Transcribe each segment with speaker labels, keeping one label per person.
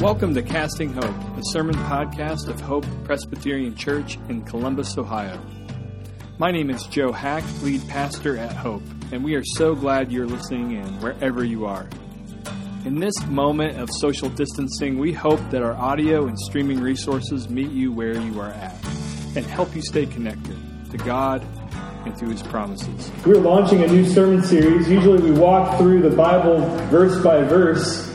Speaker 1: Welcome to Casting Hope, a sermon podcast of Hope Presbyterian Church in Columbus, Ohio. My name is Joe Hack, lead pastor at Hope, and we are so glad you're listening in wherever you are. In this moment of social distancing, we hope that our audio and streaming resources meet you where you are at and help you stay connected to God and to His promises.
Speaker 2: We're launching a new sermon series. Usually we walk through the Bible verse by verse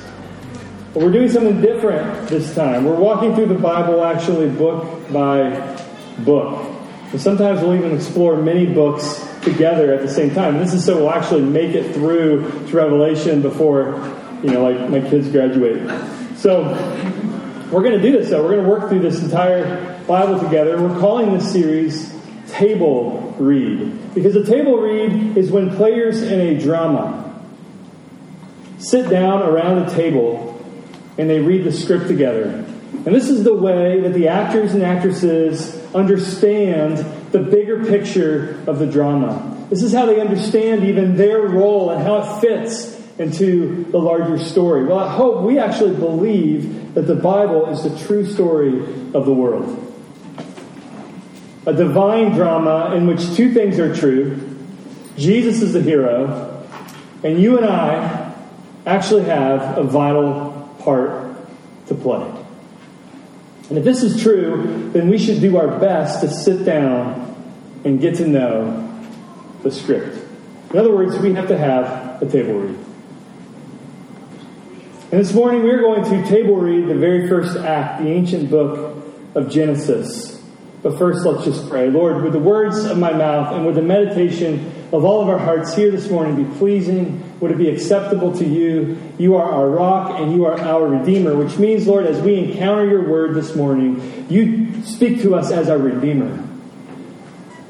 Speaker 2: but we're doing something different this time. We're walking through the Bible actually book by book. And sometimes we'll even explore many books together at the same time. And this is so we'll actually make it through to Revelation before, you know, like my kids graduate. So we're going to do this though. We're going to work through this entire Bible together. We're calling this series Table Read. Because a table read is when players in a drama sit down around a table and they read the script together. And this is the way that the actors and actresses understand the bigger picture of the drama. This is how they understand even their role and how it fits into the larger story. Well, I hope we actually believe that the Bible is the true story of the world. A divine drama in which two things are true Jesus is the hero, and you and I actually have a vital part to play. And if this is true, then we should do our best to sit down and get to know the script. In other words, we have to have a table read. And this morning we're going to table read the very first act, the ancient book of Genesis. But first, let's just pray. Lord, with the words of my mouth and with the meditation of all of our hearts here this morning be pleasing? Would it be acceptable to you? You are our rock and you are our Redeemer, which means, Lord, as we encounter your word this morning, you speak to us as our Redeemer.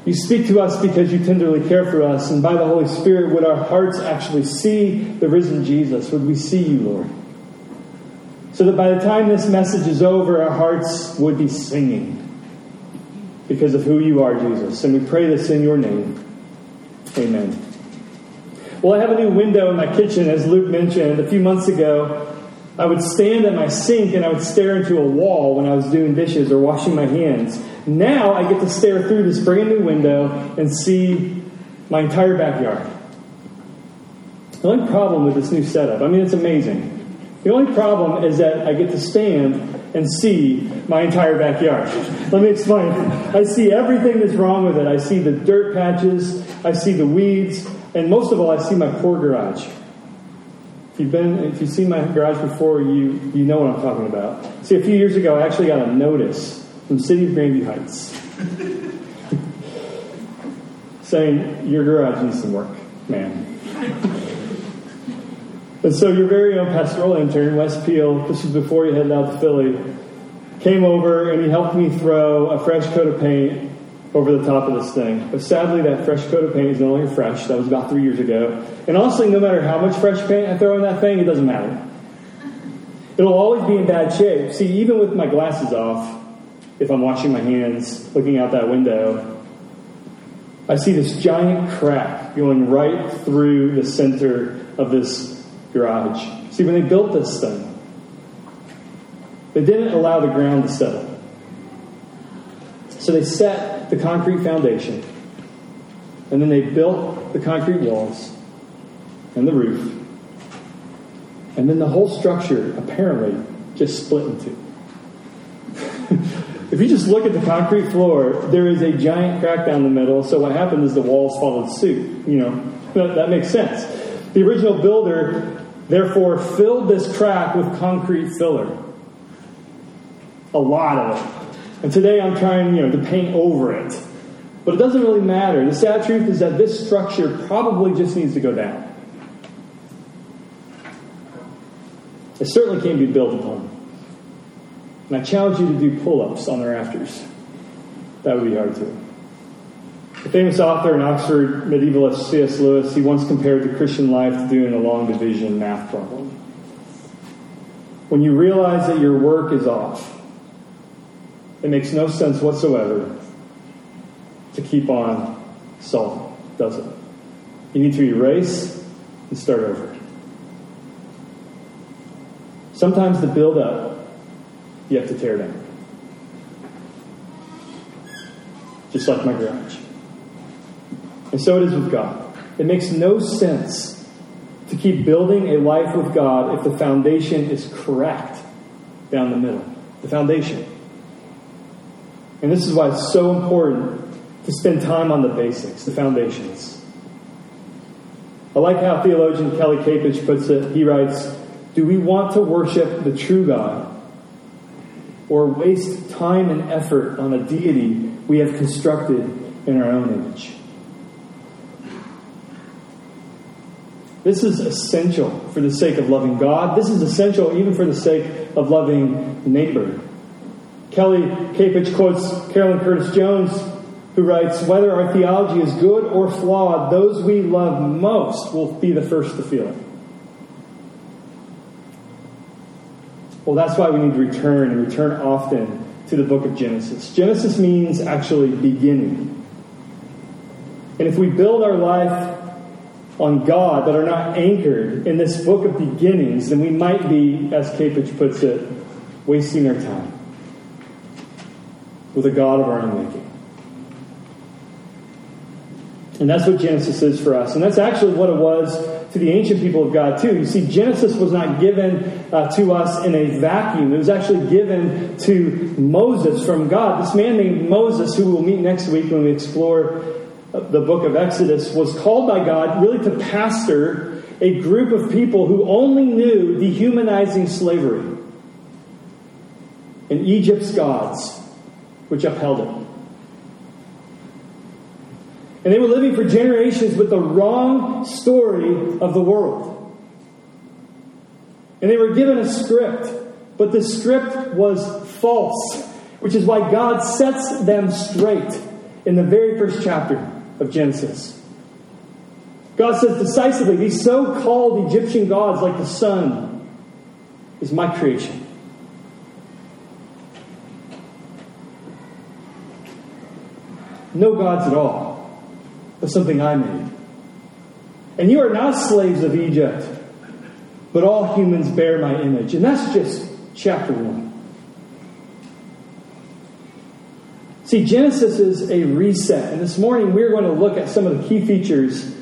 Speaker 2: You speak to us because you tenderly care for us, and by the Holy Spirit, would our hearts actually see the risen Jesus? Would we see you, Lord? So that by the time this message is over, our hearts would be singing because of who you are, Jesus. And we pray this in your name. Amen. Well, I have a new window in my kitchen, as Luke mentioned. A few months ago, I would stand at my sink and I would stare into a wall when I was doing dishes or washing my hands. Now I get to stare through this brand new window and see my entire backyard. The only problem with this new setup, I mean, it's amazing. The only problem is that I get to stand and see my entire backyard. Let me explain. I see everything that's wrong with it. I see the dirt patches, I see the weeds, and most of all, I see my poor garage. If you've been, if you've seen my garage before, you you know what I'm talking about. See, a few years ago, I actually got a notice from City of Grandview Heights saying your garage needs some work, man. And so your very own pastoral intern, Wes Peel, this was before you headed out to Philly, came over and he helped me throw a fresh coat of paint over the top of this thing. But sadly, that fresh coat of paint is no longer fresh. That was about three years ago. And honestly, no matter how much fresh paint I throw on that thing, it doesn't matter. It'll always be in bad shape. See, even with my glasses off, if I'm washing my hands, looking out that window, I see this giant crack going right through the center of this garage. See, when they built this thing, they didn't allow the ground to settle. So they set the concrete foundation, and then they built the concrete walls and the roof, and then the whole structure apparently just split in two. if you just look at the concrete floor, there is a giant crack down the middle. So what happened is the walls followed suit. You know, that, that makes sense. The original builder therefore filled this crack with concrete filler. A lot of it. And today I'm trying, you know, to paint over it. But it doesn't really matter. The sad truth is that this structure probably just needs to go down. It certainly can't be built upon. And I challenge you to do pull ups on the rafters. That would be hard too. The famous author and Oxford medievalist C.S. Lewis, he once compared the Christian life to doing a long division math problem. When you realize that your work is off, it makes no sense whatsoever to keep on solving, does it? You need to erase and start over. Sometimes the build-up you have to tear down. Just like my garage. And so it is with God. It makes no sense to keep building a life with God if the foundation is correct down the middle. The foundation. And this is why it's so important to spend time on the basics, the foundations. I like how theologian Kelly Kapic puts it. He writes, Do we want to worship the true God or waste time and effort on a deity we have constructed in our own image? This is essential for the sake of loving God. This is essential even for the sake of loving neighbor. Kelly Kapic quotes Carolyn Custis James, who writes Whether our theology is good or flawed, those we love most will be the first to feel it. Well, that's why we need to return and return often to the book of Genesis. Genesis means actually beginning. And if we build our life on God that are not anchored in this book of beginnings, then we might be, as Kapic puts it, wasting our time with a God of our own making. And that's what Genesis is for us. And that's actually what it was to the ancient people of God, too. You see, Genesis was not given uh, to us in a vacuum, it was actually given to Moses from God. This man named Moses, who we'll meet next week when we explore the book of Exodus, was called by God really to pastor a group of people who only knew dehumanizing slavery and Egypt's gods, which upheld it. And they were living for generations with the wrong story of the world. And they were given a script, but the script was false, which is why God sets them straight in the very first chapter of Genesis. God says decisively, these so called Egyptian gods, like the sun, is my creation. No gods at all, but something I made. And you are not slaves of Egypt, but all humans bear my image. And that's just chapter 1. See, Genesis is a reset. And this morning we're going to look at some of the key features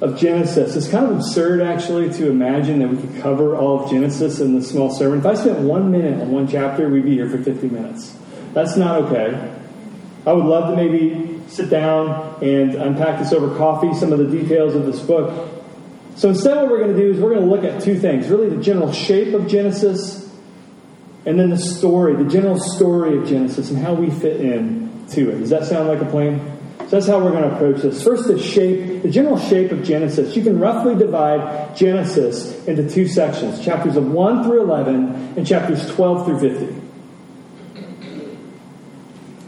Speaker 2: of Genesis. It's kind of absurd, actually, to imagine that we could cover all of Genesis in the small sermon. If I spent one minute on one chapter, we'd be here for 50 minutes. That's not okay. I would love to maybe sit down and unpack this over coffee, some of the details of this book. So instead, what we're going to do is we're going to look at two things really, the general shape of Genesis and then the story, the general story of Genesis and how we fit in to it. Does that sound like a plan? So that's how we're going to approach this. First, the shape, the general shape of Genesis. You can roughly divide Genesis into two sections chapters of 1 through 11 and chapters 12 through 50.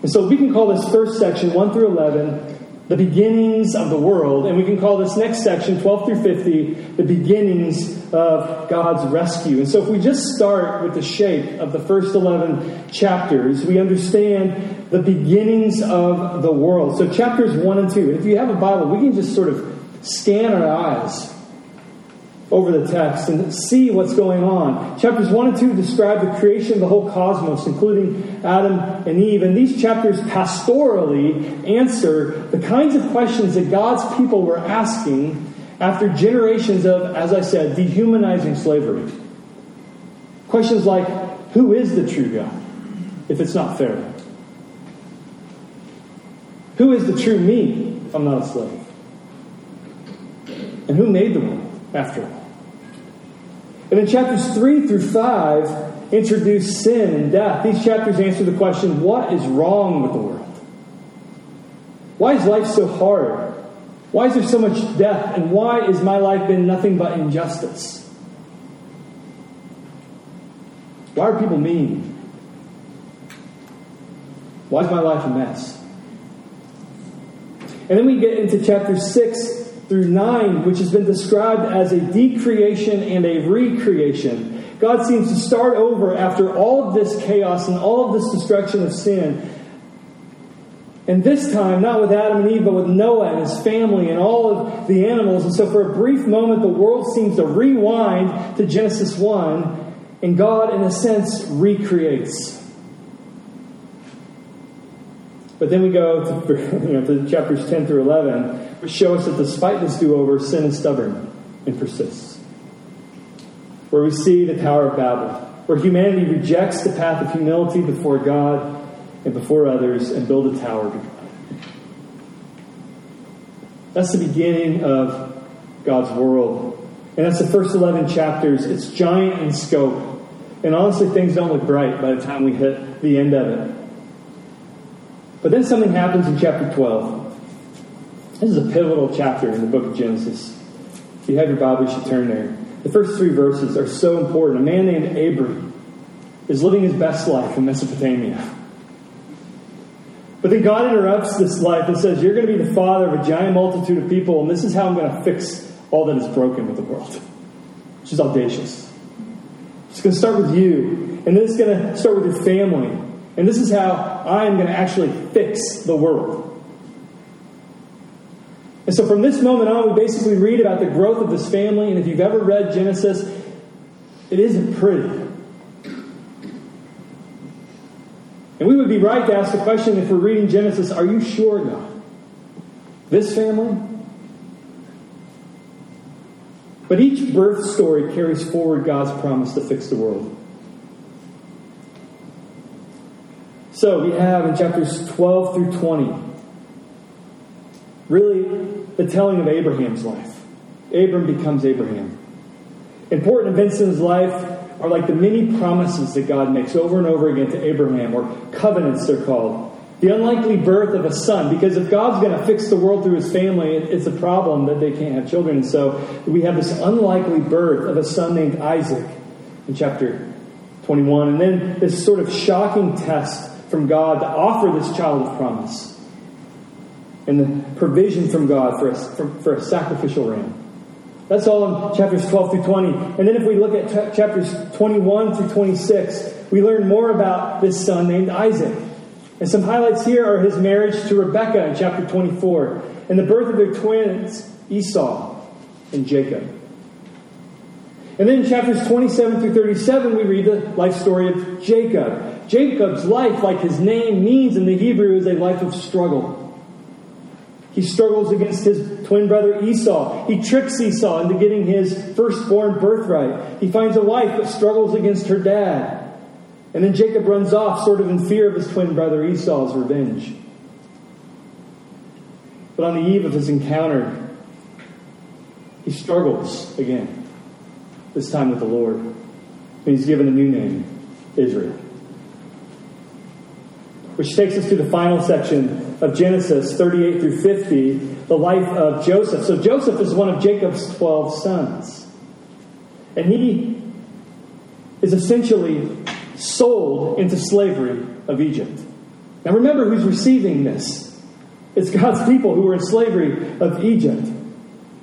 Speaker 2: And so we can call this first section, 1 through 11, the beginnings of the world. And we can call this next section, 12 through 50, the beginnings of God's rescue. And so if we just start with the shape of the first 11 chapters, we understand the beginnings of the world. So chapters 1 and 2. If you have a Bible, we can just sort of scan our eyes over the text and see what's going on. Chapters 1 and 2 describe the creation of the whole cosmos, including Adam and Eve. And these chapters pastorally answer the kinds of questions that God's people were asking after generations of, as I said, dehumanizing slavery. Questions like who is the true God if it's not Pharaoh? Who is the true me if I'm not a slave? And who made the world? after all. And then chapters 3 through 5 introduce sin and death. These chapters answer the question what is wrong with the world? Why is life so hard? Why is there so much death? And why has my life been nothing but injustice? Why are people mean? Why is my life a mess? And then we get into chapter 6 through 9, which has been described as a decreation and a recreation. God seems to start over after all of this chaos and all of this destruction of sin. And this time, not with Adam and Eve, but with Noah and his family and all of the animals. And so, for a brief moment, the world seems to rewind to Genesis 1 And God, in a sense, recreates. But then we go to, you know, to chapters 10 through 11, which show us that despite this do over, sin is stubborn and persists. Where we see the Tower of Babel, where humanity rejects the path of humility before God and before others and build a tower to God. That's the beginning of God's world. And that's the first 11 chapters. It's giant in scope. And honestly, things don't look bright by the time we hit the end of it. But then something happens in chapter 12. This is a pivotal chapter in the book of Genesis. If you have your Bible, you should turn there. The first three verses are so important. A man named Abram is living his best life in Mesopotamia. But then God interrupts this life and says, You're going to be the father of a giant multitude of people, and this is how I'm going to fix all that is broken with the world. Is audacious. It's going to start with you, and then it's going to start with your family. And this is how I'm going to actually fix the world. And so from this moment on, we basically read about the growth of this family. And if you've ever read Genesis, it isn't pretty. And we would be right to ask the question if we're reading Genesis, are you sure, God? This family? But each birth story carries forward God's promise to fix the world. So we have in chapters 12 through 20, really the telling of Abraham's life. Abram becomes Abraham. Important events in his life are like the many promises that God makes over and over again to Abraham, or covenants they're called. The unlikely birth of a son, because if God's going to fix the world through his family, it's a problem that they can't have children. And so we have this unlikely birth of a son named Isaac in chapter 21. And then this sort of shocking test from God to offer this child of promise and the provision from God for a, for, for a sacrificial ram. That's all in chapters 12 through 20. And then if we look at t- chapters 21 through 26, we learn more about this son named Isaac. And some highlights here are his marriage to Rebekah in chapter 24 and the birth of their twins, Esau and Jacob. And then in chapters 27 through 37, we read the life story of Jacob. Jacob's life, like his name means in the Hebrew, is a life of struggle. He struggles against his twin brother Esau. He tricks Esau into getting his firstborn birthright. He finds a wife but struggles against her dad. And then Jacob runs off, sort of in fear of his twin brother Esau's revenge. But on the eve of his encounter, he struggles again, this time with the Lord. And he's given a new name Israel. Which takes us to the final section of Genesis 38 through 50, the life of Joseph. So Joseph is one of Jacob's 12 sons. And he is essentially sold into slavery of Egypt. Now remember who's receiving this. It's God's people who were in slavery of Egypt,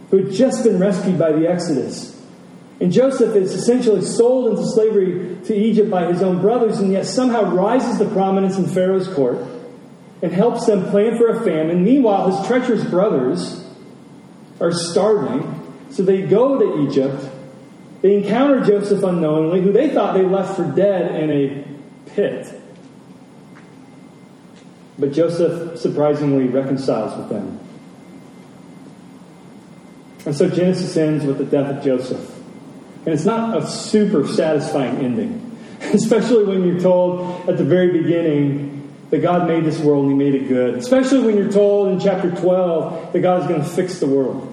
Speaker 2: who had just been rescued by the Exodus. And Joseph is essentially sold into slavery to Egypt by his own brothers, and yet somehow rises to prominence in Pharaoh's court and helps them plan for a famine. Meanwhile, his treacherous brothers are starving, so they go to Egypt. They encounter Joseph unknowingly, who they thought they left for dead in a pit. But Joseph surprisingly reconciles with them. And so Genesis ends with the death of Joseph. And it's not a super satisfying ending, especially when you're told at the very beginning that God made this world and He made it good. Especially when you're told in chapter 12 that God is going to fix the world.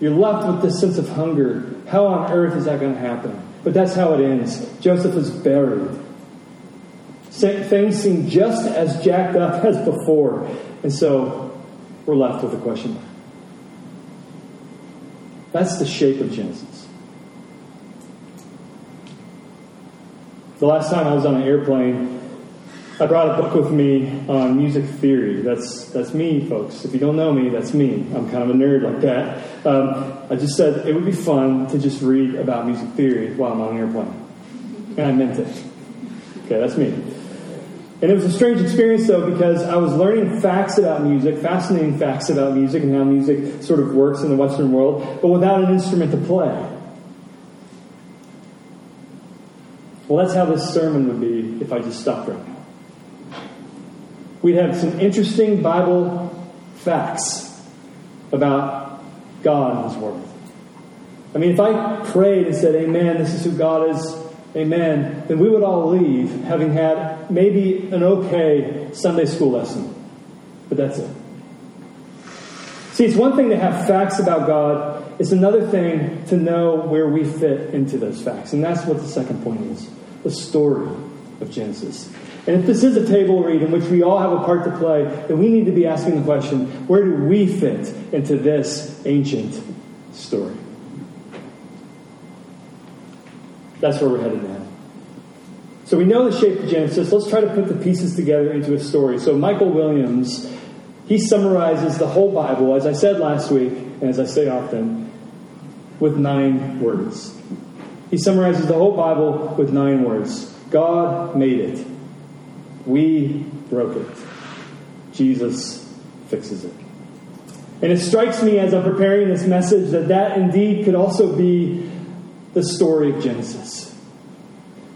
Speaker 2: You're left with this sense of hunger. How on earth is that going to happen? But that's how it ends. Joseph is buried. Things seem just as jacked up as before. And so we're left with a question mark. That's the shape of Genesis. The last time I was on an airplane, I brought a book with me on music theory. That's that's me, folks. If you don't know me, that's me. I'm kind of a nerd like that. Um, I just said it would be fun to just read about music theory while I'm on an airplane, and I meant it. Okay, that's me. And it was a strange experience though because I was learning facts about music, fascinating facts about music and how music sort of works in the Western world, but without an instrument to play. Well, that's how this sermon would be if I just stopped right now. We'd have some interesting Bible facts about God and His Word. I mean, if I prayed and said, Amen, this is who God is, Amen, then we would all leave having had maybe an okay Sunday school lesson. But that's it. See, it's one thing to have facts about God, it's another thing to know where we fit into those facts. And that's what the second point is the story of Genesis. And if this is a table read in which we all have a part to play, then we need to be asking the question where do we fit into this ancient story? That's where we're headed now. So we know the shape of Genesis. Let's try to put the pieces together into a story. So Michael Williams, he summarizes the whole Bible, as I said last week, and as I say often, with nine words. He summarizes the whole Bible with nine words God made it. We broke it. Jesus fixes it. And it strikes me as I'm preparing this message that that indeed could also be the story of Genesis.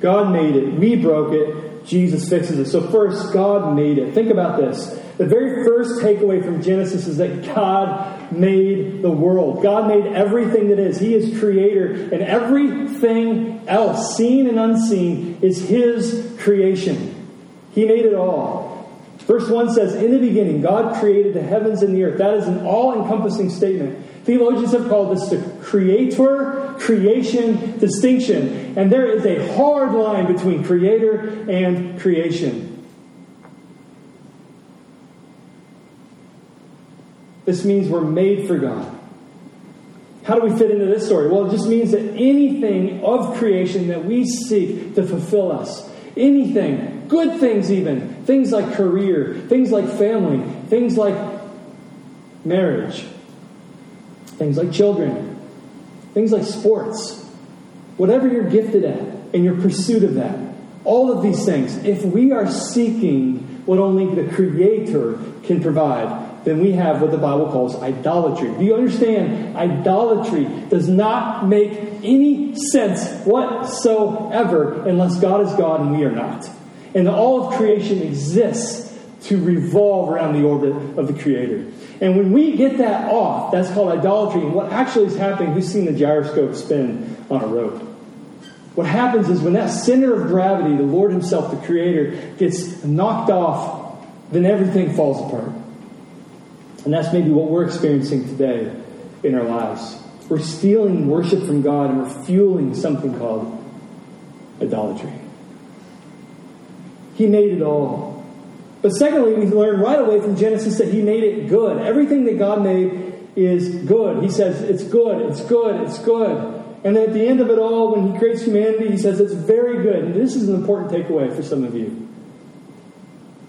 Speaker 2: God made it. We broke it. Jesus fixes it. So, first, God made it. Think about this. The very first takeaway from Genesis is that God made the world. God made everything that is. He is creator, and everything else, seen and unseen, is His creation. He made it all. Verse 1 says, In the beginning, God created the heavens and the earth. That is an all encompassing statement. Theologians have called this the creator creation distinction. And there is a hard line between creator and creation. This means we're made for God. How do we fit into this story? Well, it just means that anything of creation that we seek to fulfill us, anything, good things even, things like career, things like family, things like marriage, things like children, things like sports, whatever you're gifted at in your pursuit of that, all of these things, if we are seeking what only the Creator can provide, then we have what the Bible calls idolatry. Do you understand? Idolatry does not make any sense whatsoever unless God is God and we are not. And all of creation exists to revolve around the orbit of the Creator. And when we get that off, that's called idolatry. And what actually is happening, who's seen the gyroscope spin on a rope? What happens is when that center of gravity, the Lord Himself, the Creator, gets knocked off, then everything falls apart. And that's maybe what we're experiencing today in our lives. We're stealing worship from God and we're fueling something called idolatry. He made it all. But secondly, we learn right away from Genesis that He made it good. Everything that God made is good. He says, it's good, it's good, it's good. And at the end of it all, when He creates humanity, He says, it's very good. And this is an important takeaway for some of you,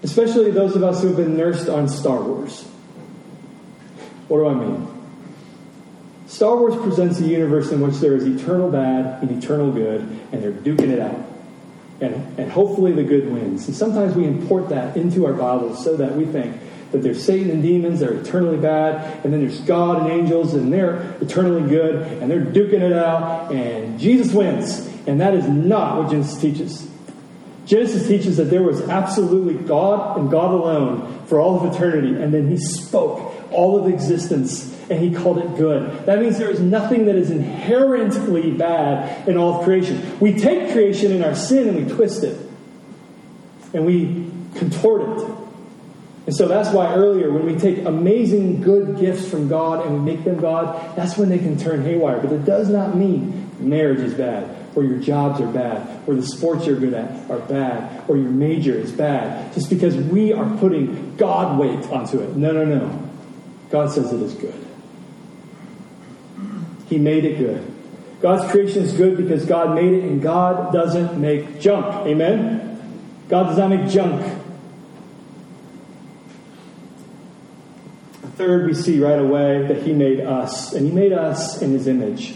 Speaker 2: especially those of us who have been nursed on Star Wars. What do I mean? Star Wars presents a universe in which there is eternal bad and eternal good, and they're duking it out. And, and hopefully the good wins. And sometimes we import that into our Bibles so that we think that there's Satan and demons that are eternally bad, and then there's God and angels, and they're eternally good, and they're duking it out, and Jesus wins. And that is not what Genesis teaches. Genesis teaches that there was absolutely God and God alone for all of eternity, and then He spoke all of existence and he called it good. That means there is nothing that is inherently bad in all of creation. We take creation in our sin and we twist it and we contort it. And so that's why earlier, when we take amazing good gifts from God and we make them God, that's when they can turn haywire. But it does not mean marriage is bad, or your jobs are bad, or the sports you're good at are bad, or your major is bad, just because we are putting God weight onto it. No, no, no. God says it is good. He made it good. God's creation is good because God made it, and God doesn't make junk. Amen? God does not make junk. Third, we see right away that He made us, and He made us in His image.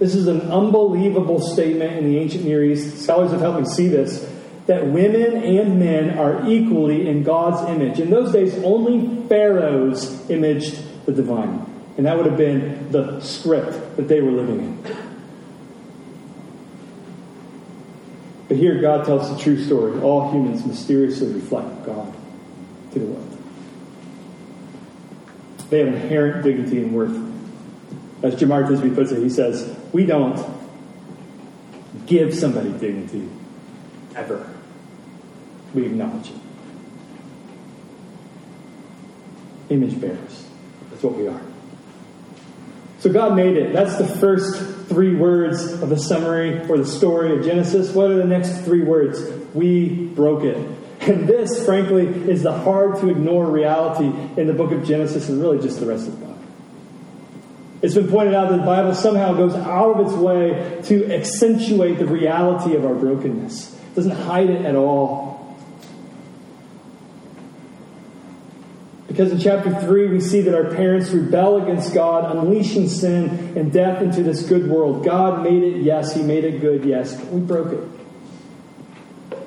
Speaker 2: This is an unbelievable statement in the ancient Near East. Scholars have helped me see this that women and men are equally in God's image. In those days, only pharaohs imaged the divine. And that would have been the script that they were living in. But here, God tells the true story. All humans mysteriously reflect God to the world. They have inherent dignity and worth. As Jemar Tisby puts it, he says, We don't give somebody dignity ever. We acknowledge it. Image bearers. That's what we are. So God made it. That's the first three words of the summary or the story of Genesis. What are the next three words? We broke it. And this, frankly, is the hard to ignore reality in the book of Genesis and really just the rest of the book. It's been pointed out that the Bible somehow goes out of its way to accentuate the reality of our brokenness. It doesn't hide it at all. Because in chapter 3, we see that our parents rebel against God, unleashing sin and death into this good world. God made it, yes. He made it good, yes. But we broke it.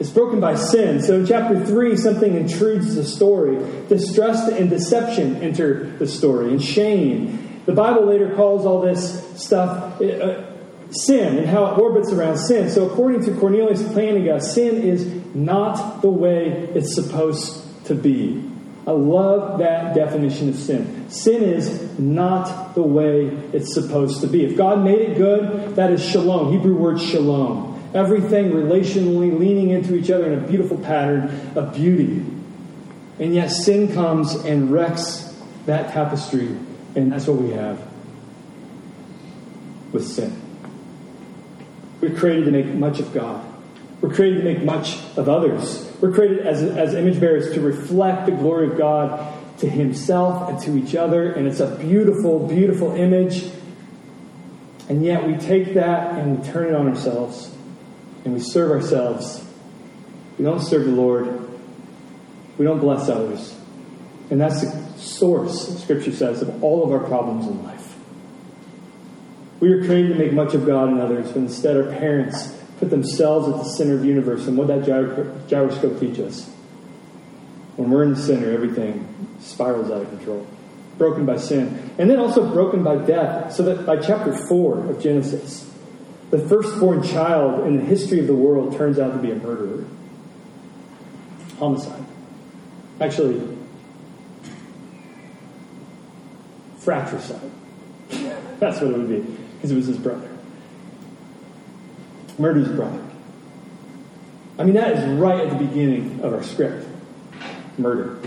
Speaker 2: It's broken by sin. So in chapter 3, something intrudes the story. Distrust and deception enter the story, and shame. The Bible later calls all this stuff uh, sin and how it orbits around sin. So according to Cornelius Plantinga, sin is not the way it's supposed to be. I love that definition of sin. Sin is not the way it's supposed to be. If God made it good, that is shalom. Hebrew word shalom. Everything relationally leaning into each other in a beautiful pattern of beauty. And yet sin comes and wrecks that tapestry, and that's what we have with sin. We're created to make much of God. We're created to make much of others. We're created as, as image bearers to reflect the glory of God to Himself and to each other. And it's a beautiful, beautiful image. And yet we take that and we turn it on ourselves and we serve ourselves. We don't serve the Lord. We don't bless others. And that's the source, Scripture says, of all of our problems in life. We are created to make much of God and others, but instead our parents put themselves at the center of the universe. And what that gyroscope teaches us? When we're in the center, everything spirals out of control. Broken by sin. And then also broken by death. So that by chapter 4 of Genesis, the firstborn child in the history of the world turns out to be a murderer. Homicide. Actually, fratricide. That's what it would be, because it was his brother murder his brother. I mean, that is right at the beginning of our script. Murder.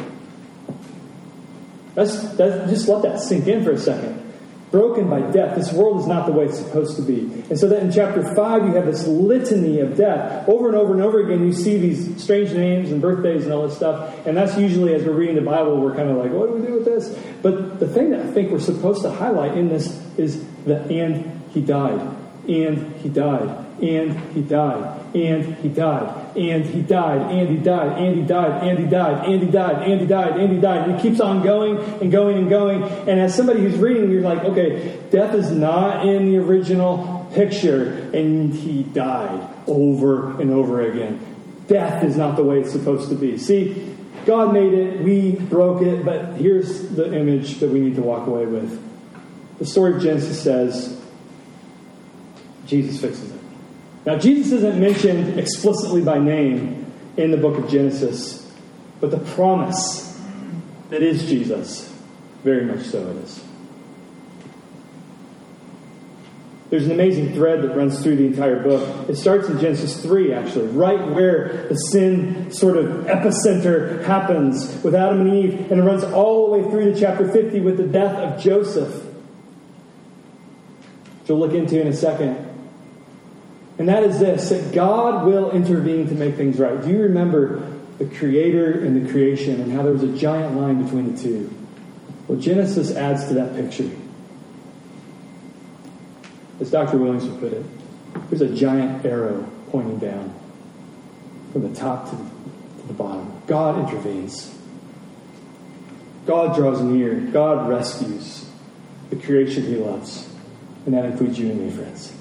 Speaker 2: That's, that's, just let that sink in for a second. Broken by death. This world is not the way it's supposed to be. And so that in chapter 5, you have this litany of death. Over and over and over again, you see these strange names and birthdays and all this stuff. And that's usually, as we're reading the Bible, we're kind of like, what do we do with this? But the thing that I think we're supposed to highlight in this is the and he died. And he died and he died, and he died, and he died, and he died, and he died, and he died, and he died, and he died, and he died. And he keeps on going and going and going. And as somebody who's reading, you're like, okay, death is not in the original picture, and he died over and over again. Death is not the way it's supposed to be. See, God made it, we broke it, but here's the image that we need to walk away with. The story of Genesis says Jesus fixes it. Now, Jesus isn't mentioned explicitly by name in the book of Genesis, but the promise that is Jesus, very much so it is. There's an amazing thread that runs through the entire book. It starts in Genesis 3, actually, right where the sin sort of epicenter happens with Adam and Eve, and it runs all the way through to chapter 50 with the death of Joseph, which we'll look into in a second. And that is this that God will intervene to make things right. Do you remember the Creator and the creation and how there was a giant line between the two? Well, Genesis adds to that picture. As Dr. Williams would put it, there's a giant arrow pointing down from the top to the bottom. God intervenes. God draws near. God rescues the creation he loves. And that includes you and me, friends.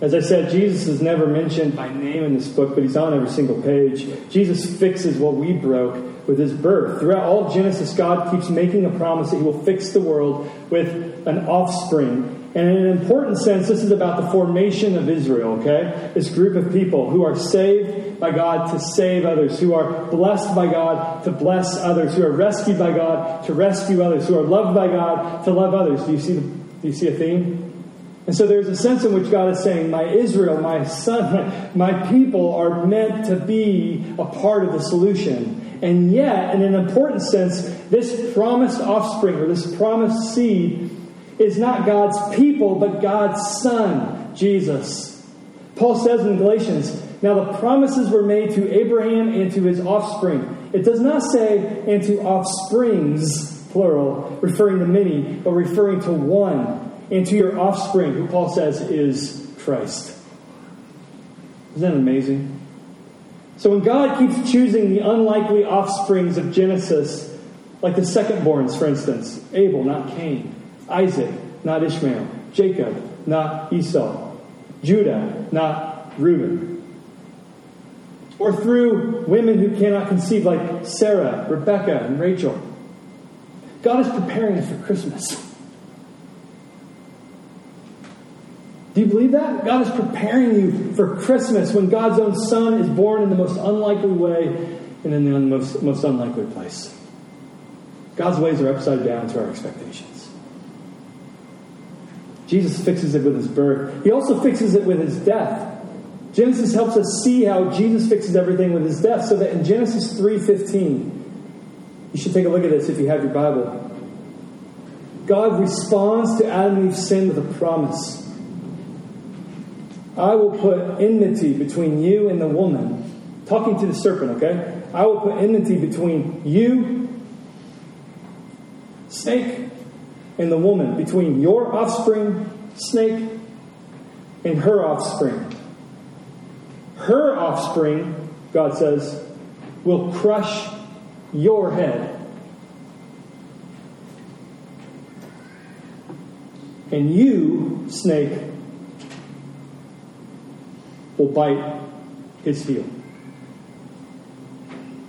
Speaker 2: As I said, Jesus is never mentioned by name in this book, but he's on every single page. Jesus fixes what we broke with his birth. Throughout all Genesis, God keeps making a promise that he will fix the world with an offspring. And in an important sense, this is about the formation of Israel, okay? This group of people who are saved by God to save others, who are blessed by God to bless others, who are rescued by God to rescue others, who are loved by God to love others. Do you see, the, do you see a theme? And so there's a sense in which God is saying, My Israel, my son, my people are meant to be a part of the solution. And yet, in an important sense, this promised offspring or this promised seed is not God's people, but God's Son, Jesus. Paul says in Galatians, now the promises were made to Abraham and to his offspring. It does not say, and to offsprings, plural, referring to many, but referring to one, and to your offspring, who Paul says is Christ. Isn't that amazing? So when God keeps choosing the unlikely offsprings of Genesis, like the secondborns, for instance, Abel, not Cain, Isaac, not Ishmael. Jacob, not Esau. Judah, not Reuben. Or through women who cannot conceive, like Sarah, Rebecca, and Rachel. God is preparing us for Christmas. Do you believe that? God is preparing you for Christmas when God's own Son is born in the most unlikely way and in the most, most unlikely place. God's ways are upside down to our expectations. Jesus fixes it with his birth. He also fixes it with his death. Genesis helps us see how Jesus fixes everything with his death, so that in Genesis 3:15, you should take a look at this if you have your Bible. God responds to Adam and Eve's sin with a promise. I will put enmity between you and the woman. Talking to the serpent, okay? I will put enmity between you, snake, and the woman, between your offspring, snake, and her offspring. Her offspring, God says, will crush your head. And you, snake, will bite his heel.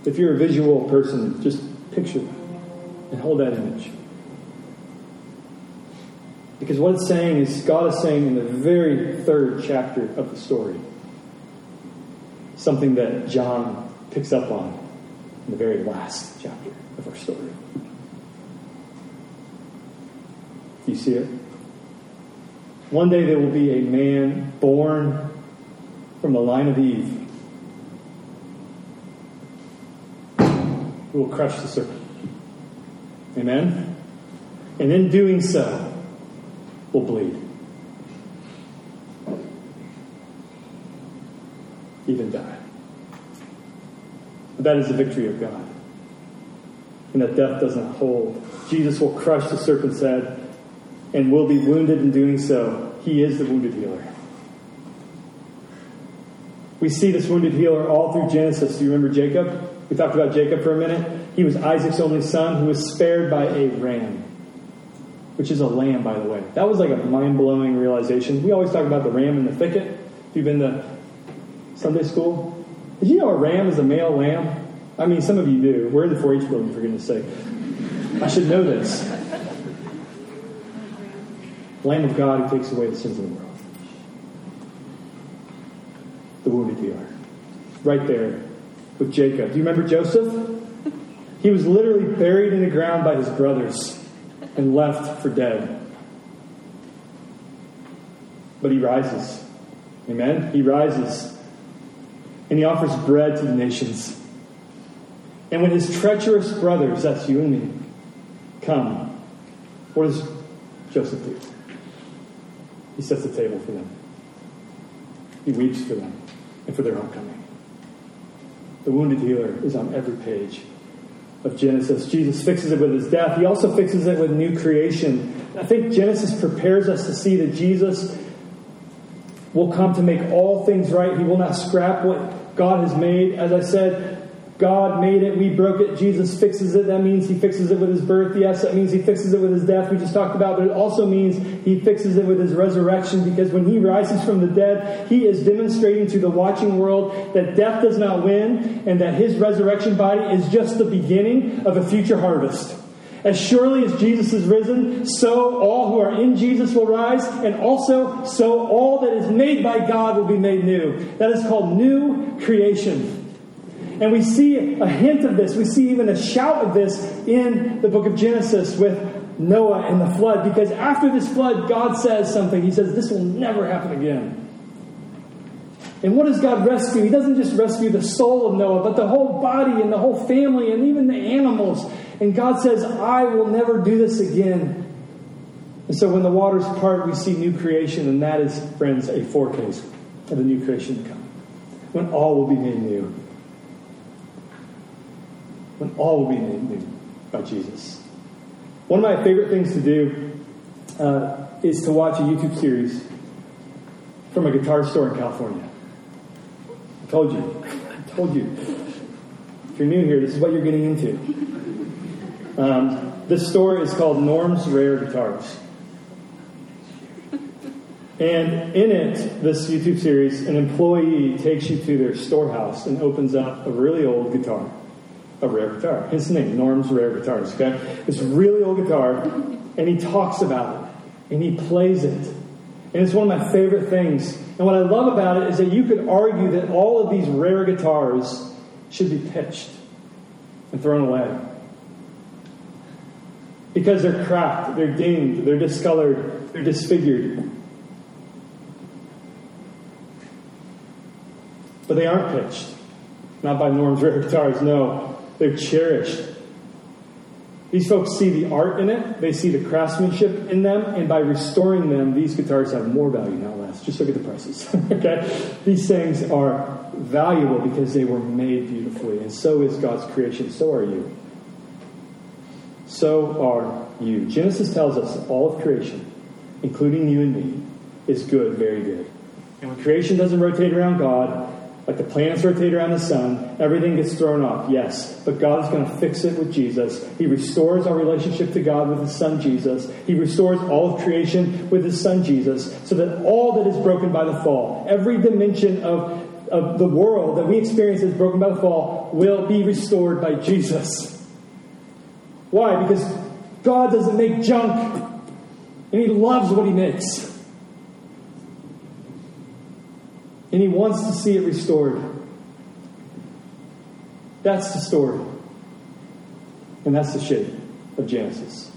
Speaker 2: If you're a visual person, just picture and hold that image. Because what it's saying is, God is saying in the very third chapter of the story, something that John picks up on in the very last chapter of our story. Do you see it? One day there will be a man born from the line of Eve who will crush the serpent. Amen? And in doing so, will bleed. Even die. That is the victory of God. And that death does not hold. Jesus will crush the serpent's head and will be wounded in doing so. He is the wounded healer. We see this wounded healer all through Genesis. Do you remember Jacob? We talked about Jacob for a minute. He was Isaac's only son who was spared by a ram which is a lamb, by the way. That was like a mind blowing realization. We always talk about the ram in the thicket. If you've been to Sunday school, did you know a ram is a male lamb? I mean, some of you do. We're in the 4 H building, for goodness sake. I should know this. Lamb of God who takes away the sins of the world. The wounded we are. Right there with Jacob. Do you remember Joseph? He was literally buried in the ground by his brothers and left for dead. But he rises. Amen? He rises. And he offers bread to the nations. And when his treacherous brothers, that's you and me, come, what does Joseph do? He sets the table for them. He weeps for them and for their homecoming. The wounded healer is on every page of Genesis. Jesus fixes it with his death. He also fixes it with new creation. I think Genesis prepares us to see that Jesus will come to make all things right. He will not scrap what God has made. As I said, God made it, we broke it, Jesus fixes it. That means he fixes it with his birth. Yes, that means he fixes it with his death, we just talked about, but it also means he fixes it with his resurrection because when he rises from the dead, he is demonstrating to the watching world that death does not win and that his resurrection body is just the beginning of a future harvest. As surely as Jesus is risen, so all who are in Jesus will rise, and also so all that is made by God will be made new. That is called new creation. And we see a hint of this. We see even a shout of this in the book of Genesis with Noah and the flood. Because after this flood, God says something. He says, This will never happen again. And what does God rescue? He doesn't just rescue the soul of Noah, but the whole body and the whole family and even the animals. And God says, I will never do this again. And so when the waters part, we see new creation, and that is, friends, a foretaste of the new creation to come. When all will be made new when all will be made new by Jesus. One of my favorite things to do uh, is to watch a YouTube series from a guitar store in California. I told you. I told you. If you're new here, this is what you're getting into. Um, this store is called Norm's Rare Guitars. And in it, this YouTube series, an employee takes you to their storehouse and opens up a really old guitar a rare guitar. His name, Norm's Rare Guitars, okay? This really old guitar, and he talks about it, and he plays it. And it's one of my favorite things. And what I love about it is that you could argue that all of these rare guitars should be pitched and thrown away. Because they're cracked, they're dinged, they're discolored, they're disfigured. But they aren't pitched. Not by Norm's Rare Guitars, no. They're cherished. These folks see the art in it, they see the craftsmanship in them, and by restoring them, these guitars have more value, not less. Just look at the prices. okay? These things are valuable because they were made beautifully, and so is God's creation. So are you. So are you. Genesis tells us all of creation, including you and me, is good, very good. And when creation doesn't rotate around God, like the planets rotate around the sun, everything gets thrown off, yes. But God is going to fix it with Jesus. He restores our relationship to God with His Son Jesus. He restores all of creation with His Son Jesus, so that all that is broken by the fall, every dimension of, of the world that we experience is broken by the fall, will be restored by Jesus. Why? Because God doesn't make junk, and He loves what He makes. And he wants to see it restored. That's the story. And that's the shape of Genesis.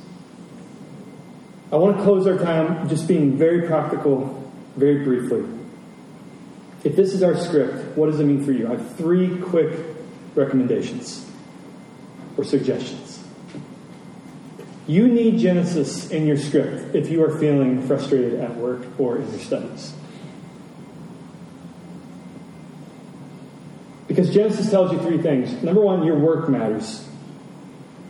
Speaker 2: I want to close our time just being very practical, very briefly. If this is our script, what does it mean for you? I have three quick recommendations or suggestions. You need Genesis in your script if you are feeling frustrated at work or in your studies. Because Genesis tells you three things. Number one, your work matters.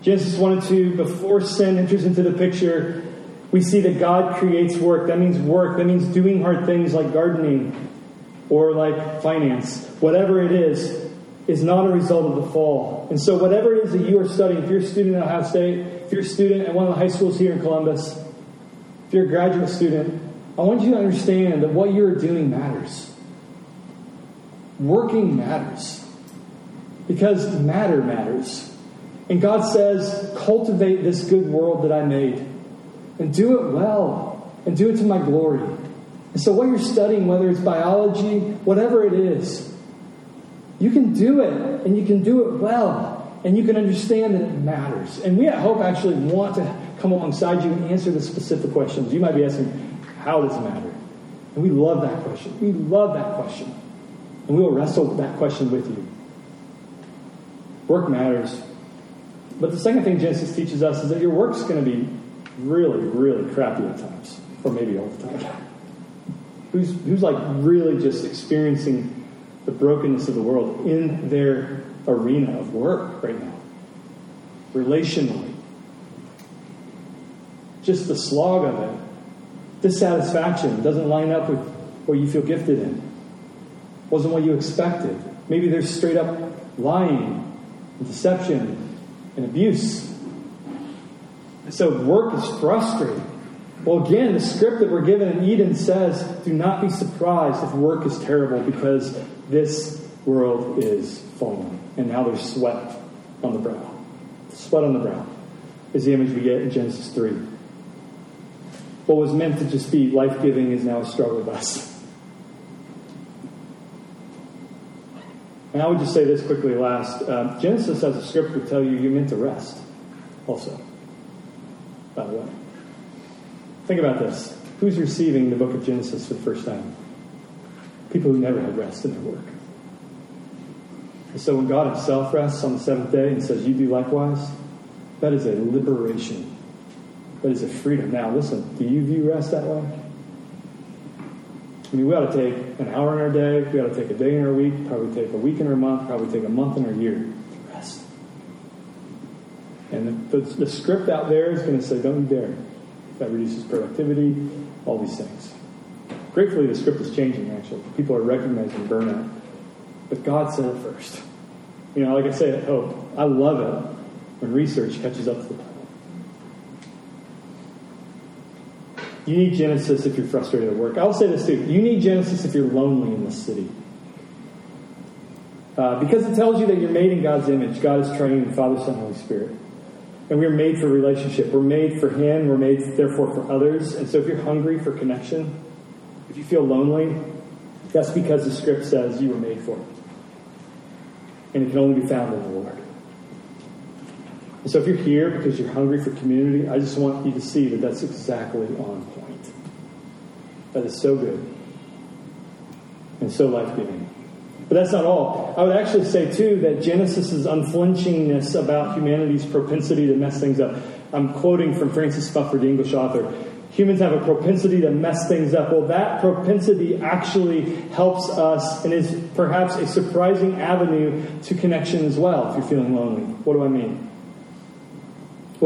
Speaker 2: Genesis 1 and 2, before sin enters into the picture, we see that God creates work. That means work. That means doing hard things like gardening or like finance. Whatever it is, is not a result of the fall. And so, whatever it is that you are studying, if you're a student at Ohio State, if you're a student at one of the high schools here in Columbus, if you're a graduate student, I want you to understand that what you're doing matters. Working matters because matter matters. And God says, cultivate this good world that I made and do it well and do it to my glory. And so, what you're studying, whether it's biology, whatever it is, you can do it and you can do it well and you can understand that it matters. And we at Hope actually want to come alongside you and answer the specific questions. You might be asking, how does it matter? And we love that question. We love that question. And we will wrestle that question with you. Work matters. But the second thing Genesis teaches us is that your work's going to be really, really crappy at times, or maybe all the time. Who's, who's like really just experiencing the brokenness of the world in their arena of work right now? Relationally. Just the slog of it. Dissatisfaction doesn't line up with what you feel gifted in wasn't what you expected. Maybe there's straight up lying and deception and abuse. So work is frustrating. Well, again, the script that we're given in Eden says do not be surprised if work is terrible because this world is fallen. And now there's sweat on the brow. Sweat on the brow is the image we get in Genesis 3. What was meant to just be life giving is now a struggle bus. And I would just say this quickly last. Uh, Genesis as a script would tell you you're meant to rest also, by the way. Think about this. Who's receiving the book of Genesis for the first time? People who never had rest in their work. And so when God Himself rests on the seventh day and says, You do likewise, that is a liberation. That is a freedom. Now, listen, do you view rest that way? I mean, we ought to take an hour in our day, we ought to take a day in our week, probably take a week in our month, probably take a month in our year rest. And the, the, the script out there is going to say, don't you dare. That reduces productivity, all these things. Gratefully, the script is changing, actually. People are recognizing burnout. But God said it first. You know, like I say at Hope, I love it when research catches up to the Bible. You need Genesis if you're frustrated at work. I'll say this too. You need Genesis if you're lonely in this city. Uh, because it tells you that you're made in God's image. God is triune Father, Son, Holy Spirit. And we're made for relationship. We're made for Him. We're made, therefore, for others. And so if you're hungry for connection, if you feel lonely, that's because the script says you were made for it. And it can only be found in the Lord. And so if you're here because you're hungry for community, I just want you to see that that's exactly on point. That is so good and so life giving. But that's not all. I would actually say, too, that Genesis' unflinchingness about humanity's propensity to mess things up. I'm quoting from Francis Spufford, the English author. Humans have a propensity to mess things up. Well, that propensity actually helps us and is perhaps a surprising avenue to connection as well if you're feeling lonely. What do I mean?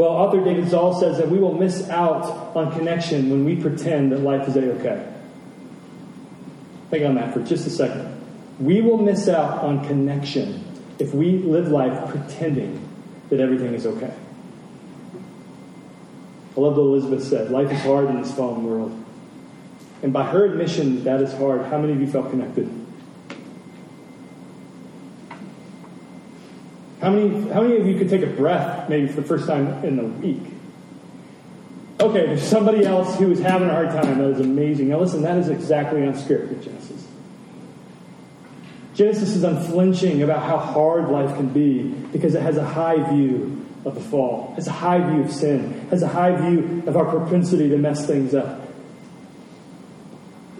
Speaker 2: Well, author David Zahl says that we will miss out on connection when we pretend that life is a-okay. Think on that for just a second. We will miss out on connection if we live life pretending that everything is okay. I love what Elizabeth said. Life is hard in this fallen world. And by her admission that is hard, how many of you felt connected? How many, how many of you could take a breath maybe for the first time in the week? Okay, there's somebody else who is having a hard time. That is amazing. Now listen, that is exactly on script with Genesis. Genesis is unflinching about how hard life can be because it has a high view of the fall, has a high view of sin, has a high view of our propensity to mess things up.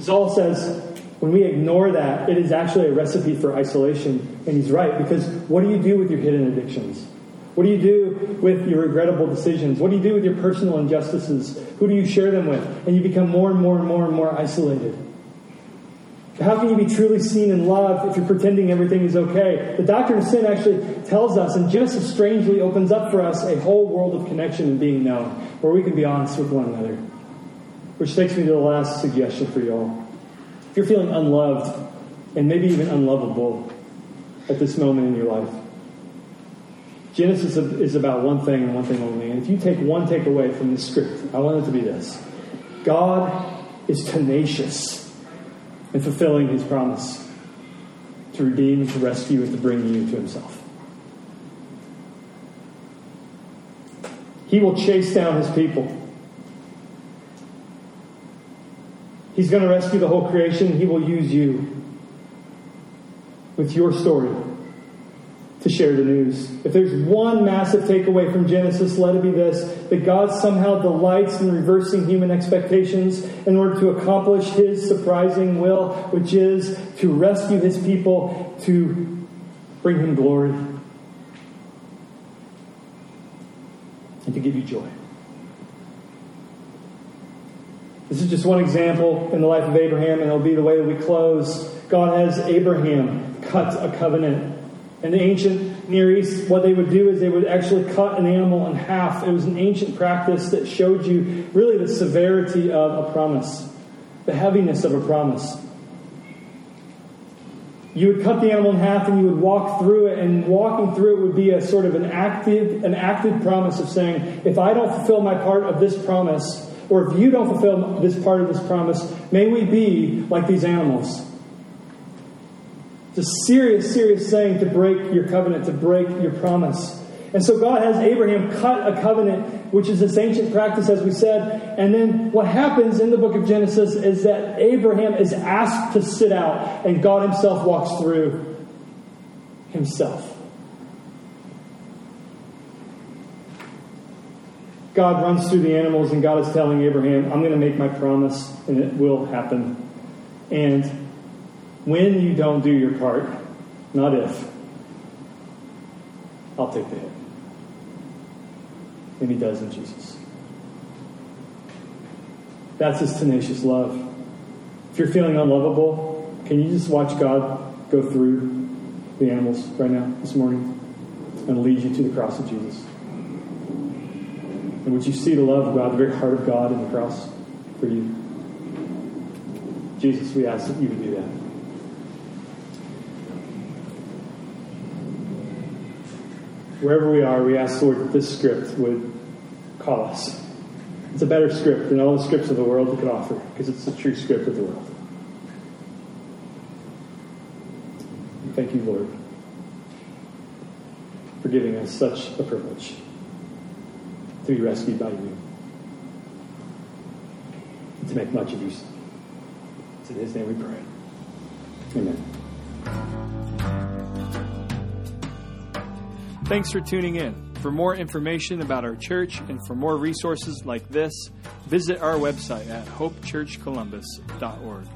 Speaker 2: Zahl says when we ignore that, it is actually a recipe for isolation. And he's right, because what do you do with your hidden addictions? What do you do with your regrettable decisions? What do you do with your personal injustices? Who do you share them with? And you become more and more and more and more isolated. How can you be truly seen and loved if you're pretending everything is okay? The doctrine of sin actually tells us, and Genesis strangely opens up for us a whole world of connection and being known, where we can be honest with one another. Which takes me to the last suggestion for you all. If you're feeling unloved and maybe even unlovable at this moment in your life, Genesis is about one thing and one thing only. And if you take one takeaway from this script, I want it to be this God is tenacious in fulfilling his promise to redeem, to rescue, and to bring you to himself. He will chase down his people. He's going to rescue the whole creation. He will use you with your story to share the news. If there's one massive takeaway from Genesis, let it be this that God somehow delights in reversing human expectations in order to accomplish his surprising will, which is to rescue his people, to bring him glory, and to give you joy. This is just one example in the life of Abraham, and it'll be the way that we close. God has Abraham cut a covenant. In the ancient Near East, what they would do is they would actually cut an animal in half. It was an ancient practice that showed you really the severity of a promise, the heaviness of a promise. you would cut the animal in half and you would walk through it and walking through it would be a sort of an active an active promise of saying if i don't fulfill my part of this promise or if you don't fulfill this part of this promise may we be like these animals it's a serious serious thing to break your covenant to break your promise and so God has Abraham cut a covenant, which is this ancient practice, as we said. And then what happens in the book of Genesis is that Abraham is asked to sit out, and God himself walks through himself. God runs through the animals, and God is telling Abraham, I'm going to make my promise, and it will happen. And when you don't do your part, not if, I'll take the hit than he does in Jesus. That's his tenacious love. If you're feeling unlovable, can you just watch God go through the animals right now, this morning, and lead you to the cross of Jesus? And would you see the love of God, the very heart of God in the cross for you? Jesus, we ask that you would do that. wherever we are, we ask, Lord, that this script would call us. It's a better script than all the scripts of the world could offer because it's the true script of the world. Thank you, Lord, for giving us such a privilege to be rescued by you to make much of you. It's in His name we pray. Amen.
Speaker 1: Thanks for tuning in. For more information about our church and for more resources like this, visit our website at hopechurchcolumbus.org.